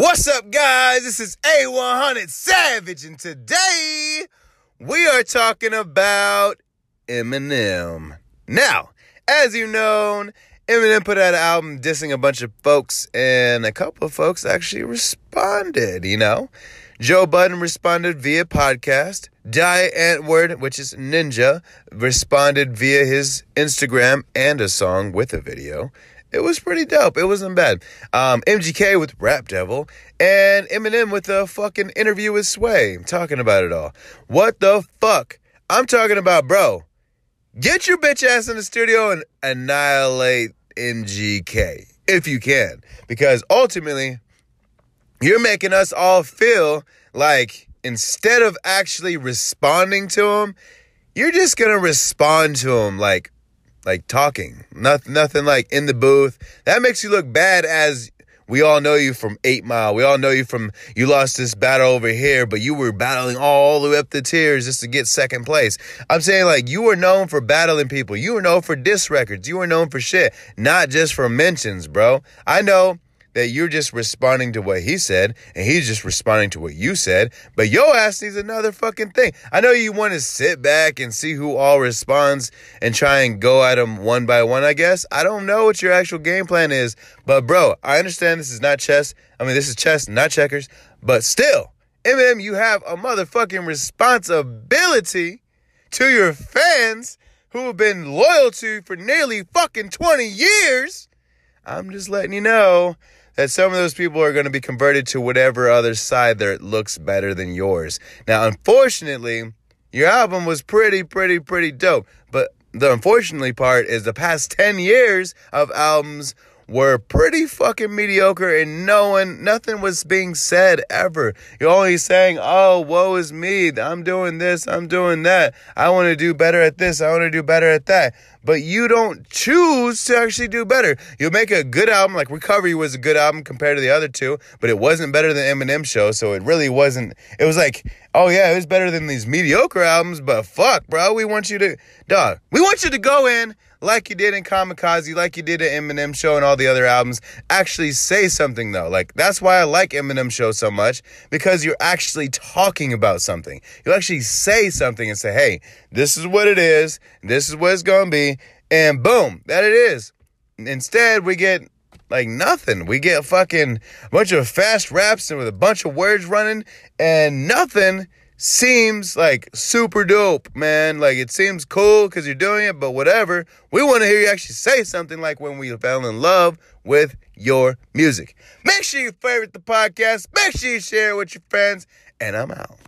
What's up, guys? This is A100 Savage, and today we are talking about Eminem. Now, as you know, Eminem put out an album dissing a bunch of folks, and a couple of folks actually responded, you know? Joe Budden responded via podcast. Die Antwoord, which is Ninja, responded via his Instagram and a song with a video. It was pretty dope. It wasn't bad. Um, MGK with Rap Devil and Eminem with a fucking interview with Sway talking about it all. What the fuck? I'm talking about, bro. Get your bitch ass in the studio and annihilate MGK if you can, because ultimately you're making us all feel like instead of actually responding to him, you're just gonna respond to him like like talking. Nothing nothing like in the booth. That makes you look bad as we all know you from Eight Mile. We all know you from you lost this battle over here, but you were battling all the way up the tiers just to get second place. I'm saying like you were known for battling people. You were known for diss records. You were known for shit, not just for mentions, bro. I know that you're just responding to what he said and he's just responding to what you said. But yo ass needs another fucking thing. I know you want to sit back and see who all responds and try and go at them one by one, I guess. I don't know what your actual game plan is. But bro, I understand this is not chess. I mean, this is chess, not checkers. But still, MM, you have a motherfucking responsibility to your fans who have been loyal to you for nearly fucking 20 years. I'm just letting you know that some of those people are going to be converted to whatever other side that looks better than yours. Now, unfortunately, your album was pretty, pretty, pretty dope. But the unfortunately part is the past 10 years of albums were pretty fucking mediocre and no one, nothing was being said ever. You're only saying, oh, woe is me. I'm doing this. I'm doing that. I want to do better at this. I want to do better at that. But you don't choose to actually do better. You'll make a good album, like Recovery was a good album compared to the other two, but it wasn't better than Eminem Show. So it really wasn't, it was like, oh yeah, it was better than these mediocre albums, but fuck, bro, we want you to, dog, we want you to go in like you did in Kamikaze, like you did at Eminem Show and all the other albums, actually say something though. Like that's why I like Eminem Show so much because you're actually talking about something. You actually say something and say, "Hey, this is what it is. This is what it's gonna be," and boom, that it is. Instead, we get like nothing. We get fucking a bunch of fast raps and with a bunch of words running and nothing seems like super dope, man. Like it seems cool because you're doing it, but whatever. We want to hear you actually say something like when we fell in love with your music. Make sure you favorite the podcast, make sure you share it with your friends, and I'm out.